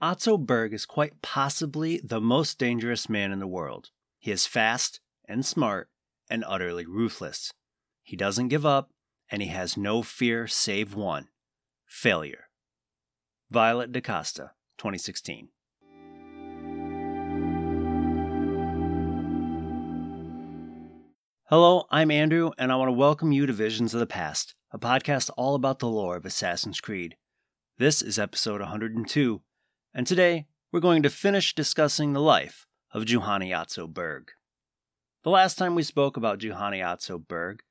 Otso Berg is quite possibly the most dangerous man in the world. He is fast and smart and utterly ruthless. He doesn't give up, and he has no fear save one failure. Violet DaCosta, 2016. Hello, I'm Andrew, and I want to welcome you to Visions of the Past, a podcast all about the lore of Assassin's Creed. This is episode 102, and today we're going to finish discussing the life of Juhani Otso Berg. The last time we spoke about Juhani Otso Berg,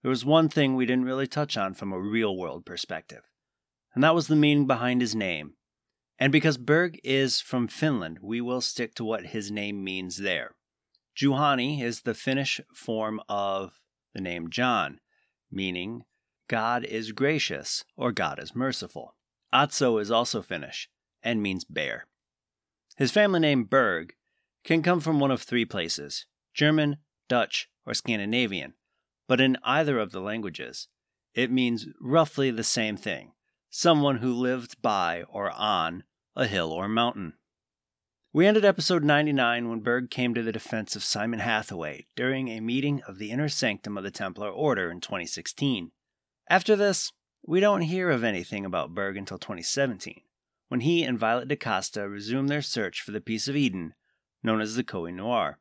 there was one thing we didn't really touch on from a real world perspective, and that was the meaning behind his name. And because Berg is from Finland, we will stick to what his name means there. Juhani is the Finnish form of the name John, meaning God is gracious or God is merciful. Otso is also Finnish and means bear. His family name Berg can come from one of three places German, Dutch, or Scandinavian, but in either of the languages, it means roughly the same thing someone who lived by or on a hill or mountain. We ended episode 99 when Berg came to the defense of Simon Hathaway during a meeting of the Inner Sanctum of the Templar Order in 2016. After this, we don't hear of anything about Berg until 2017, when he and Violet DaCosta resumed their search for the piece of Eden known as the Koh Noir.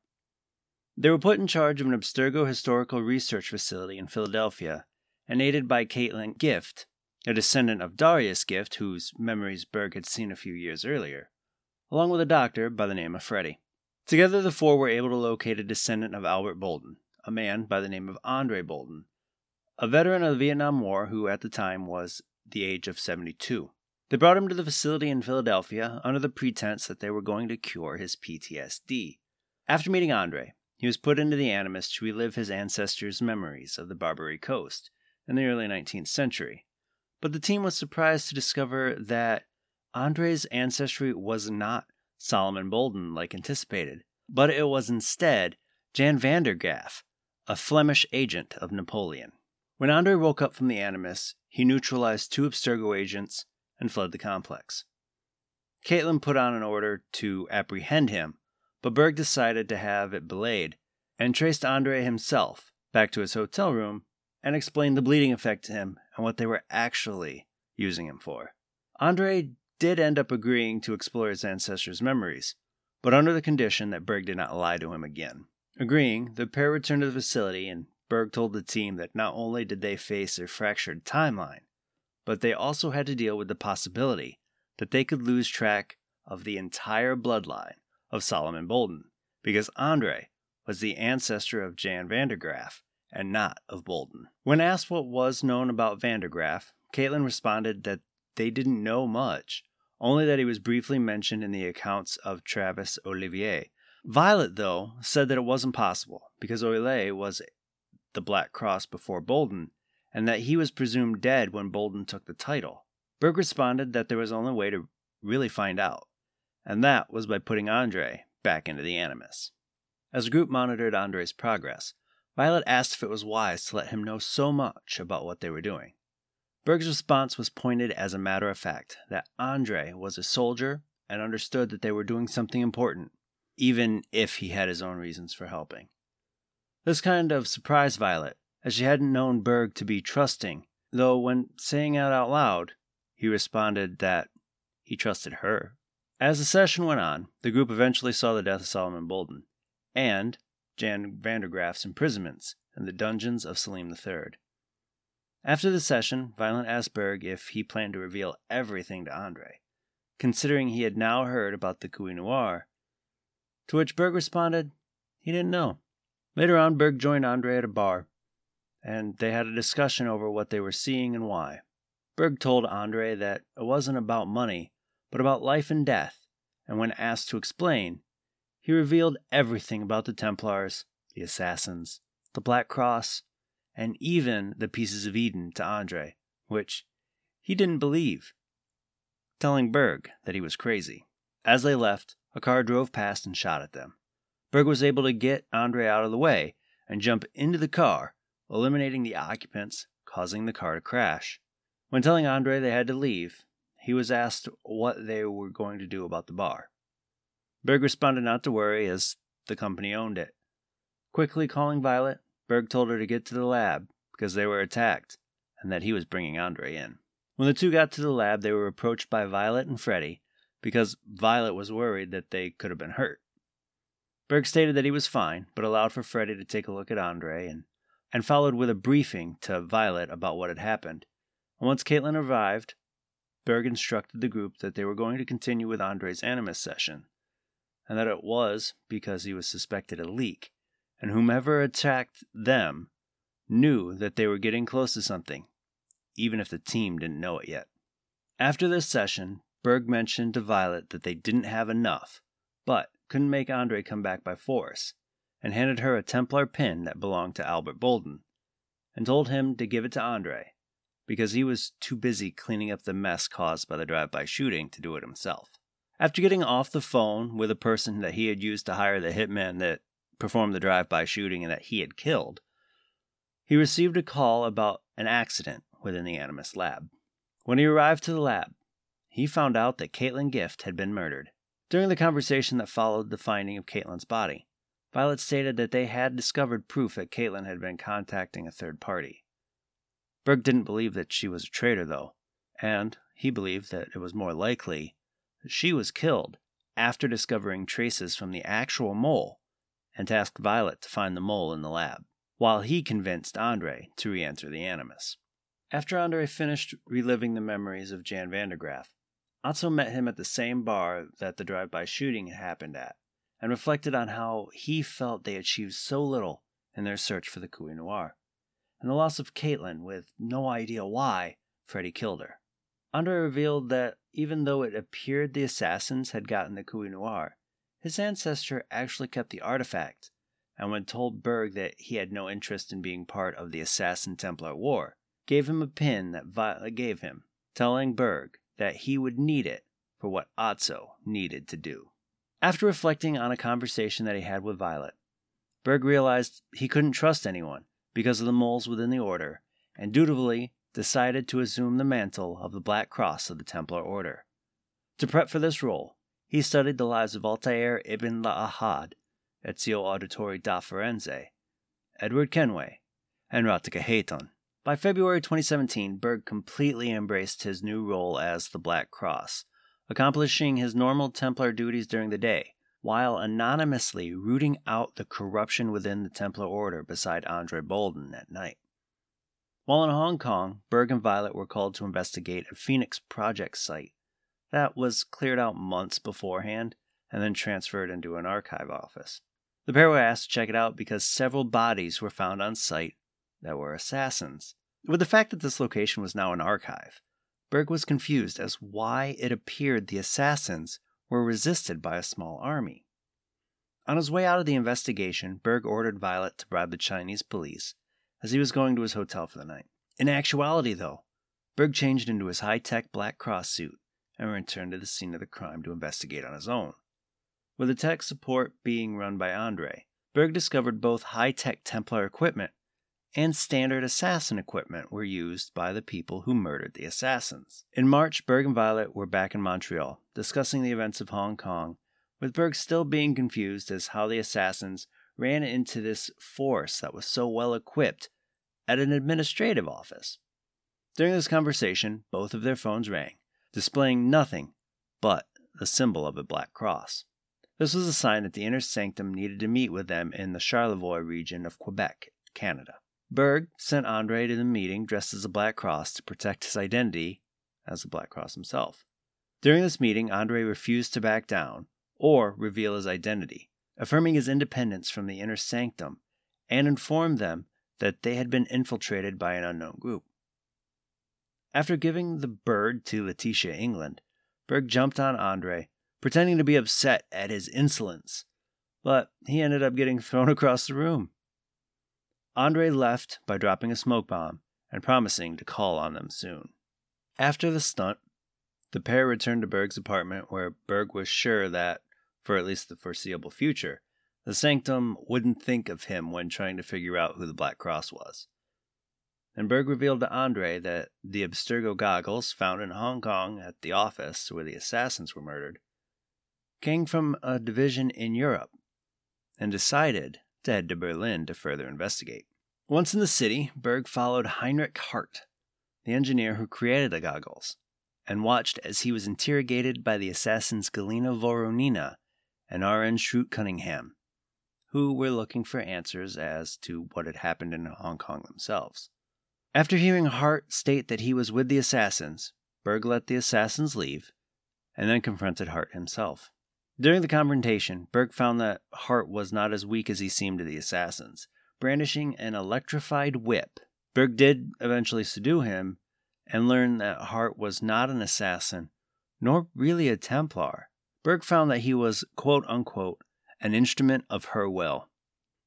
They were put in charge of an Abstergo historical research facility in Philadelphia and aided by Caitlin Gift, a descendant of Darius Gift, whose memories Berg had seen a few years earlier along with a doctor by the name of Freddie. Together, the four were able to locate a descendant of Albert Bolden, a man by the name of Andre Bolden, a veteran of the Vietnam War who at the time was the age of 72. They brought him to the facility in Philadelphia under the pretense that they were going to cure his PTSD. After meeting Andre, he was put into the Animus to relive his ancestors' memories of the Barbary Coast in the early 19th century. But the team was surprised to discover that Andre's ancestry was not Solomon Bolden like anticipated, but it was instead Jan van der Graaf, a Flemish agent of Napoleon. When Andre woke up from the Animus, he neutralized two Abstergo agents and fled the complex. Caitlin put on an order to apprehend him, but Berg decided to have it belayed and traced Andre himself back to his hotel room and explained the bleeding effect to him and what they were actually using him for. Andre did end up agreeing to explore his ancestors' memories, but under the condition that Berg did not lie to him again. Agreeing, the pair returned to the facility, and Berg told the team that not only did they face a fractured timeline, but they also had to deal with the possibility that they could lose track of the entire bloodline of Solomon Bolden, because Andre was the ancestor of Jan van der Graaf and not of Bolden. When asked what was known about van der Graaf, Caitlin responded that they didn't know much, only that he was briefly mentioned in the accounts of Travis Olivier. Violet, though, said that it wasn't possible because Olivier was the Black Cross before Bolden, and that he was presumed dead when Bolden took the title. Berg responded that there was only way to really find out, and that was by putting Andre back into the Animus. As the group monitored Andre's progress, Violet asked if it was wise to let him know so much about what they were doing. Berg's response was pointed as a matter of fact that Andre was a soldier and understood that they were doing something important, even if he had his own reasons for helping. This kind of surprised Violet, as she hadn't known Berg to be trusting, though when saying it out loud, he responded that he trusted her. As the session went on, the group eventually saw the death of Solomon Bolden and Jan van der Graaf's imprisonments in the dungeons of Selim III. After the session, Violet asked Berg if he planned to reveal everything to Andre, considering he had now heard about the Koh Noir. To which Berg responded he didn't know. Later on, Berg joined Andre at a bar, and they had a discussion over what they were seeing and why. Berg told Andre that it wasn't about money, but about life and death, and when asked to explain, he revealed everything about the Templars, the Assassins, the Black Cross, and even the pieces of Eden to Andre, which he didn't believe, telling Berg that he was crazy. As they left, a car drove past and shot at them. Berg was able to get Andre out of the way and jump into the car, eliminating the occupants, causing the car to crash. When telling Andre they had to leave, he was asked what they were going to do about the bar. Berg responded not to worry, as the company owned it. Quickly calling Violet, Berg told her to get to the lab because they were attacked and that he was bringing Andre in. When the two got to the lab, they were approached by Violet and Freddy because Violet was worried that they could have been hurt. Berg stated that he was fine, but allowed for Freddy to take a look at Andre and, and followed with a briefing to Violet about what had happened. Once Caitlin arrived, Berg instructed the group that they were going to continue with Andre's Animus session, and that it was because he was suspected a leak, and whomever attacked them knew that they were getting close to something, even if the team didn't know it yet. After this session, Berg mentioned to Violet that they didn't have enough, but couldn't make Andre come back by force, and handed her a Templar pin that belonged to Albert Bolden, and told him to give it to Andre, because he was too busy cleaning up the mess caused by the drive by shooting to do it himself. After getting off the phone with a person that he had used to hire the hitman that performed the drive by shooting and that he had killed, he received a call about an accident within the Animus lab. When he arrived to the lab, he found out that Caitlin Gift had been murdered. During the conversation that followed the finding of Caitlin's body, Violet stated that they had discovered proof that Caitlin had been contacting a third party. Berg didn't believe that she was a traitor, though, and he believed that it was more likely that she was killed after discovering traces from the actual mole and tasked Violet to find the mole in the lab, while he convinced Andre to re enter the Animus. After Andre finished reliving the memories of Jan Vandergraaf, Otso met him at the same bar that the drive by shooting had happened at, and reflected on how he felt they achieved so little in their search for the Kui Noir, and the loss of Caitlin with no idea why Freddy killed her. Andre revealed that even though it appeared the assassins had gotten the Kui Noir, his ancestor actually kept the artifact, and when told Berg that he had no interest in being part of the Assassin Templar War, gave him a pin that Violet gave him, telling Berg that he would need it for what Otso needed to do. After reflecting on a conversation that he had with Violet, Berg realized he couldn't trust anyone because of the moles within the order, and dutifully decided to assume the mantle of the Black Cross of the Templar Order. To prep for this role, he studied the lives of Altair ibn La'ahad, Ezio Auditore da Firenze, Edward Kenway, and Ratika Hayton. By February 2017, Berg completely embraced his new role as the Black Cross, accomplishing his normal Templar duties during the day, while anonymously rooting out the corruption within the Templar Order beside Andre Bolden at night. While in Hong Kong, Berg and Violet were called to investigate a Phoenix Project site that was cleared out months beforehand and then transferred into an archive office. The pair were asked to check it out because several bodies were found on site that were assassins. With the fact that this location was now an archive, Berg was confused as why it appeared the assassins were resisted by a small army. On his way out of the investigation, Berg ordered Violet to bribe the Chinese police as he was going to his hotel for the night. In actuality, though, Berg changed into his high tech black cross suit and returned to the scene of the crime to investigate on his own. With the tech support being run by Andre, Berg discovered both high tech Templar equipment and standard assassin equipment were used by the people who murdered the assassins. In March, Berg and Violet were back in Montreal, discussing the events of Hong Kong, with Berg still being confused as how the assassins ran into this force that was so well equipped at an administrative office. During this conversation, both of their phones rang, displaying nothing but the symbol of a black cross. This was a sign that the inner sanctum needed to meet with them in the Charlevoix region of Quebec, Canada. Berg sent Andre to the meeting dressed as a Black Cross to protect his identity as the Black Cross himself. During this meeting, Andre refused to back down or reveal his identity, affirming his independence from the inner sanctum, and informed them that they had been infiltrated by an unknown group. After giving the bird to Laetitia England, Berg jumped on Andre, pretending to be upset at his insolence, but he ended up getting thrown across the room. Andre left by dropping a smoke bomb and promising to call on them soon. After the stunt, the pair returned to Berg's apartment where Berg was sure that, for at least the foreseeable future, the Sanctum wouldn't think of him when trying to figure out who the Black Cross was. and Berg revealed to Andre that the Abstergo goggles found in Hong Kong at the office where the assassins were murdered came from a division in Europe and decided to head to Berlin to further investigate. Once in the city, Berg followed Heinrich Hart, the engineer who created the goggles, and watched as he was interrogated by the assassins Galina Voronina and R.N. Schrute Cunningham, who were looking for answers as to what had happened in Hong Kong themselves. After hearing Hart state that he was with the assassins, Berg let the assassins leave and then confronted Hart himself. During the confrontation, Berg found that Hart was not as weak as he seemed to the assassins, brandishing an electrified whip. Berg did eventually subdue him and learned that Hart was not an assassin, nor really a Templar. Berg found that he was, quote unquote, an instrument of her will.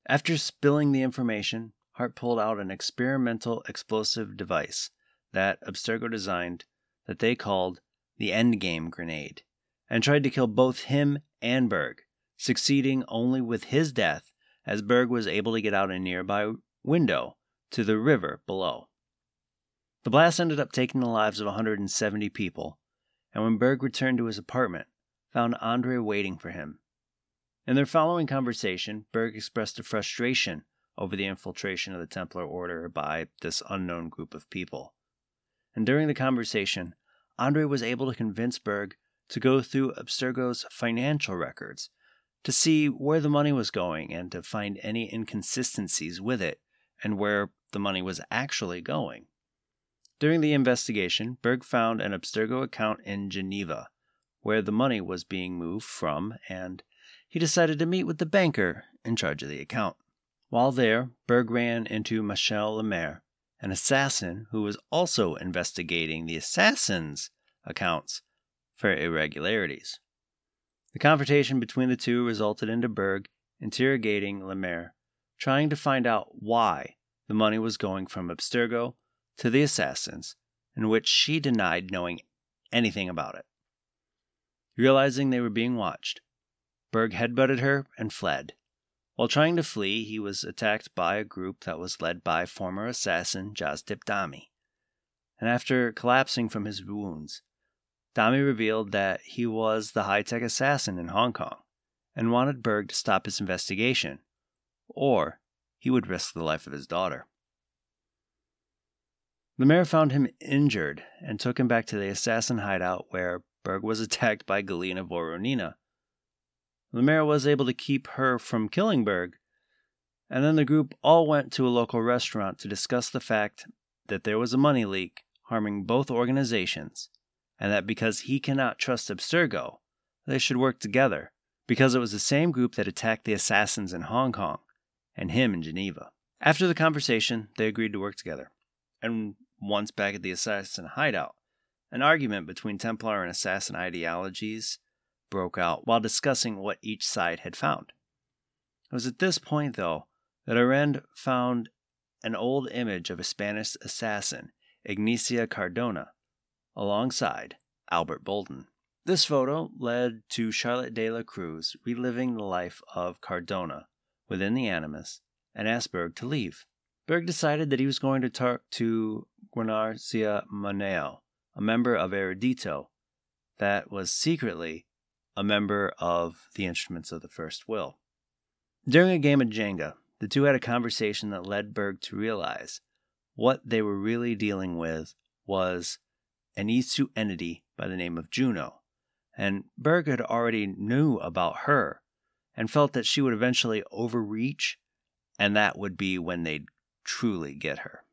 After spilling the information, Hart pulled out an experimental explosive device that Abstergo designed that they called the Endgame grenade and tried to kill both him and Berg, succeeding only with his death as Berg was able to get out a nearby window to the river below. The blast ended up taking the lives of 170 people, and when Berg returned to his apartment, found Andre waiting for him. In their following conversation, Berg expressed a frustration over the infiltration of the Templar Order by this unknown group of people. And during the conversation, Andre was able to convince Berg to go through Abstergo's financial records to see where the money was going and to find any inconsistencies with it and where the money was actually going. During the investigation, Berg found an Abstergo account in Geneva where the money was being moved from, and he decided to meet with the banker in charge of the account. While there, Berg ran into Michel Lemaire, an assassin who was also investigating the assassin's accounts for irregularities. The confrontation between the two resulted in de Berg interrogating Lemaire, trying to find out why the money was going from Abstergo to the assassins, in which she denied knowing anything about it. Realizing they were being watched, Berg headbutted her and fled. While trying to flee, he was attacked by a group that was led by former assassin Jasdip Dami. And after collapsing from his wounds, Dami revealed that he was the high tech assassin in Hong Kong and wanted Berg to stop his investigation, or he would risk the life of his daughter. Lemaire found him injured and took him back to the assassin hideout where Berg was attacked by Galina Voronina, Lemaire was able to keep her from killing Berg, and then the group all went to a local restaurant to discuss the fact that there was a money leak harming both organizations, and that because he cannot trust Abstergo, they should work together, because it was the same group that attacked the assassins in Hong Kong and him in Geneva. After the conversation, they agreed to work together, and once back at the assassin hideout, an argument between Templar and assassin ideologies broke out while discussing what each side had found. It was at this point, though, that Arend found an old image of a Spanish assassin, Ignacia Cardona, alongside Albert Bolden. This photo led to Charlotte de la Cruz reliving the life of Cardona within the Animus and asked Berg to leave. Berg decided that he was going to talk to Guarcia Maneo, a member of Erudito that was secretly a member of the Instruments of the First Will. During a game of Jenga, the two had a conversation that led Berg to realize what they were really dealing with was an Isu entity by the name of Juno, and Berg had already knew about her and felt that she would eventually overreach, and that would be when they'd truly get her.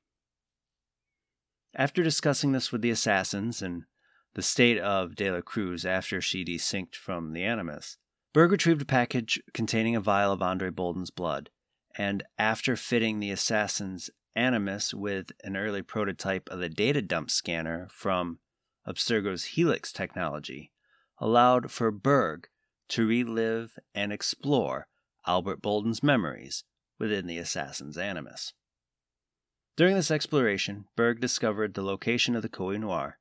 After discussing this with the assassins and the state of De La Cruz after she desynced from the Animus. Berg retrieved a package containing a vial of Andre Bolden's blood, and after fitting the assassin's Animus with an early prototype of the data dump scanner from Abstergo's Helix technology, allowed for Berg to relive and explore Albert Bolden's memories within the assassin's Animus. During this exploration, Berg discovered the location of the Koh Noir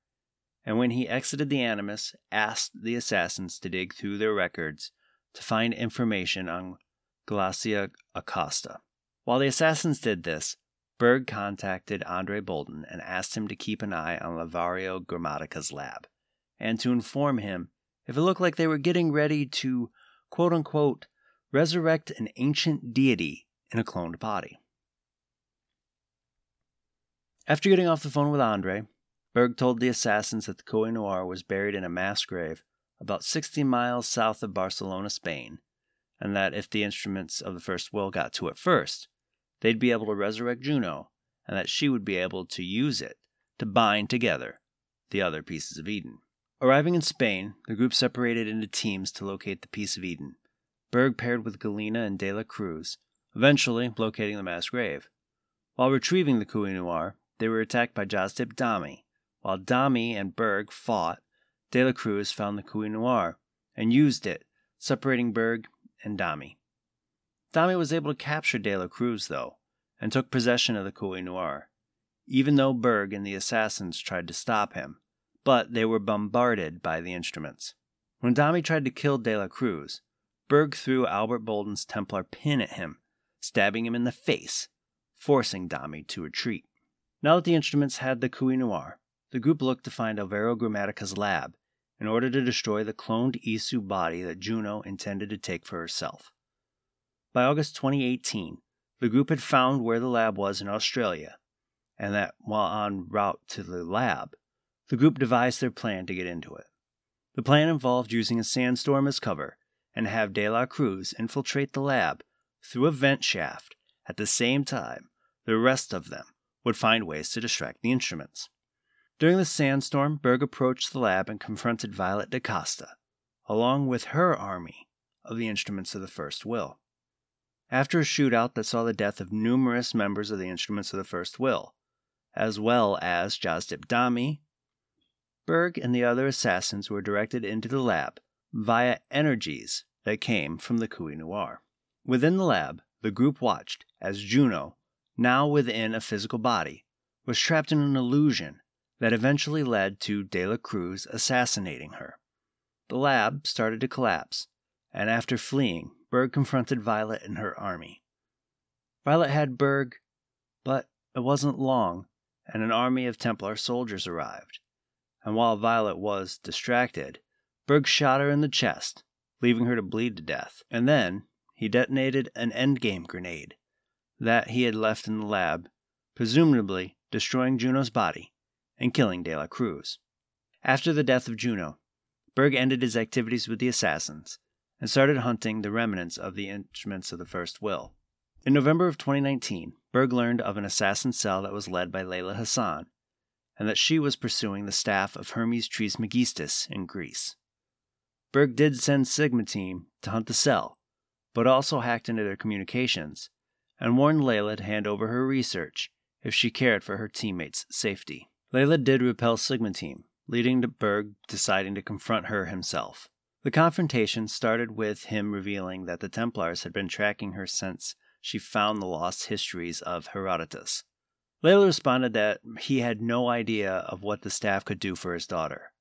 and when he exited the Animus, asked the assassins to dig through their records to find information on Glacia Acosta. While the assassins did this, Berg contacted Andre Bolden and asked him to keep an eye on Alvaro Grammatica's lab, and to inform him if it looked like they were getting ready to, quote unquote, resurrect an ancient deity in a cloned body. After getting off the phone with Andre, Berg told the assassins that the Koh Noir was buried in a mass grave about 60 miles south of Barcelona, Spain, and that if the instruments of the first will got to it first, they'd be able to resurrect Juno, and that she would be able to use it to bind together the other pieces of Eden. Arriving in Spain, the group separated into teams to locate the piece of Eden. Berg paired with Galina and De La Cruz, eventually locating the mass grave. While retrieving the Noir, they were attacked by Jostip Dami. While Dami and Berg fought, De La Cruz found the Noir and used it, separating Berg and Dami. Dami was able to capture De La Cruz, though, and took possession of the Koh Noir, even though Berg and the assassins tried to stop him, but they were bombarded by the instruments. When Dami tried to kill De La Cruz, Berg threw Albert Bolden's Templar pin at him, stabbing him in the face, forcing Dami to retreat. Now that the instruments had the Koh Noir, the group looked to find Alvaro Grammatica's lab in order to destroy the cloned Isu body that Juno intended to take for herself. By August 2018, the group had found where the lab was in Australia, and that while en route to the lab, the group devised their plan to get into it. The plan involved using a sandstorm as cover and have De La Cruz infiltrate the lab through a vent shaft at the same time the rest of them would find ways to distract the instruments. During the sandstorm, Berg approached the lab and confronted Violet da Costa, along with her army of the instruments of the First Will. After a shootout that saw the death of numerous members of the Instruments of the First Will, as well as Jostip Dami, Berg and the other assassins were directed into the lab via energies that came from the Koh Noir. Within the lab, the group watched as Juno, now within a physical body, was trapped in an illusion that eventually led to De La Cruz assassinating her. The lab started to collapse, and after fleeing, Berg confronted Violet and her army. Violet had Berg, but it wasn't long, and an army of Templar soldiers arrived. And while Violet was distracted, Berg shot her in the chest, leaving her to bleed to death. And then he detonated an endgame grenade that he had left in the lab, presumably destroying Juno's body and killing De La Cruz. After the death of Juno, Berg ended his activities with the assassins and started hunting the remnants of the instruments of the First Will. In November of 2019, Berg learned of an assassin cell that was led by Layla Hassan, and that she was pursuing the staff of Hermes Trismegistus in Greece. Berg did send Sigma Team to hunt the cell, but also hacked into their communications and warned Layla to hand over her research if she cared for her teammates' safety. Layla did repel Sigma Team, leading to Berg deciding to confront her himself. The confrontation started with him revealing that the Templars had been tracking her since she found the lost histories of Herodotus. Layla responded that he had no idea of what the staff could do for his daughter.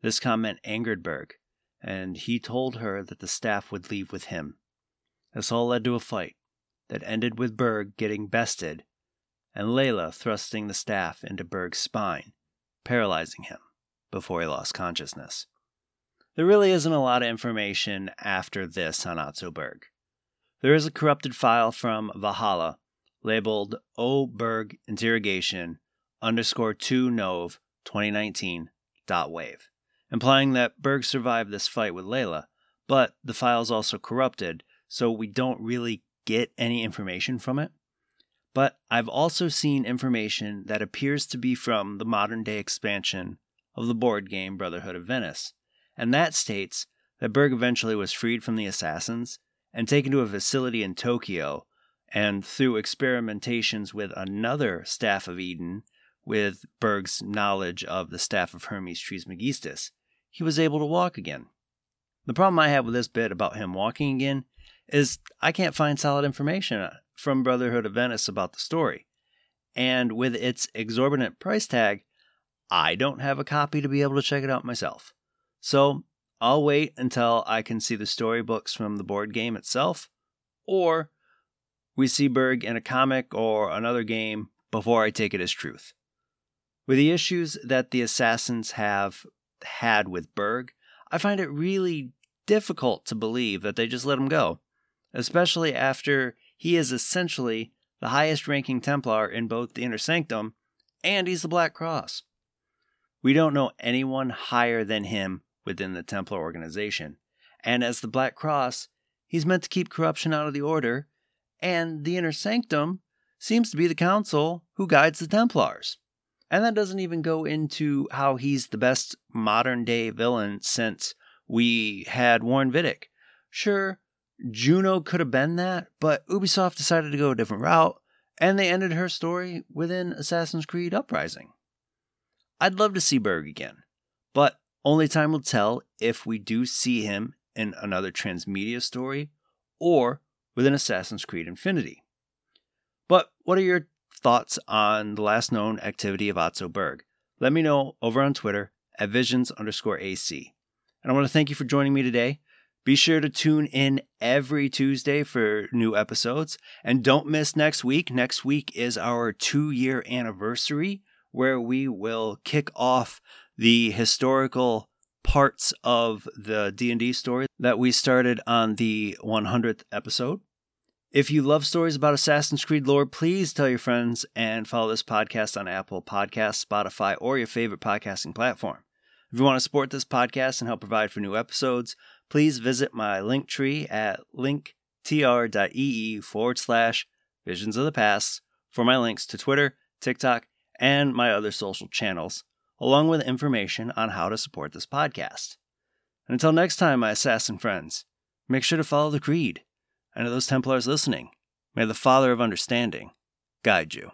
This comment angered Berg, and he told her that the staff would leave with him. This all led to a fight that ended with Berg getting bested and Layla thrusting the staff into Berg's spine, paralyzing him before he lost consciousness. There really isn't a lot of information after this on Otso Berg. There is a corrupted file from Valhalla labeled Oberg interrogation underscore 2 nov 2019 dot wave, implying that Berg survived this fight with Layla, but the file is also corrupted, so we don't really get any information from it. But I've also seen information that appears to be from the modern day expansion of the board game Brotherhood of Venice and that states that Berg eventually was freed from the assassins and taken to a facility in Tokyo, and through experimentations with another staff of Eden, with Berg's knowledge of the staff of Hermes Trismegistus, he was able to walk again. The problem I have with this bit about him walking again is I can't find solid information uh, from Brotherhood of Venice about the story. And with its exorbitant price tag, I don't have a copy to be able to check it out myself. So I'll wait until I can see the storybooks from the board game itself, or we see Berg in a comic or another game before I take it as truth. With the issues that the assassins have had with Berg, I find it really difficult to believe that they just let him go, especially after he is essentially the highest ranking Templar in both the Inner Sanctum and he's the Black Cross. We don't know anyone higher than him within the Templar organization, and as the Black Cross, he's meant to keep corruption out of the Order, and the Inner Sanctum seems to be the council who guides the Templars. And that doesn't even go into how he's the best modern day villain since we had Warren Vidic. Sure, Juno could have been that, but Ubisoft decided to go a different route, and they ended her story within Assassin's Creed Uprising. I'd love to see Berg again, but only time will tell if we do see him in another transmedia story or within Assassin's Creed Infinity. But what are your thoughts on the last known activity of Otso Berg? Let me know over on Twitter at visions underscore AC. And I want to thank you for joining me today. Be sure to tune in every Tuesday for new episodes. And don't miss next week. Next week is our two year anniversary where we will kick off the historical parts of the D&D story that we started on the 100th episode. If you love stories about Assassin's Creed lore, please tell your friends and follow this podcast on Apple Podcasts, Spotify, or your favorite podcasting platform. If you want to support this podcast and help provide for new episodes, please visit my link tree at linktr.ee forward slash visions of the past for my links to Twitter, TikTok, and my other social channels, along with information on how to support this podcast. And until next time, my assassin friends, make sure to follow the creed. And to those Templars listening, may the Father of Understanding guide you.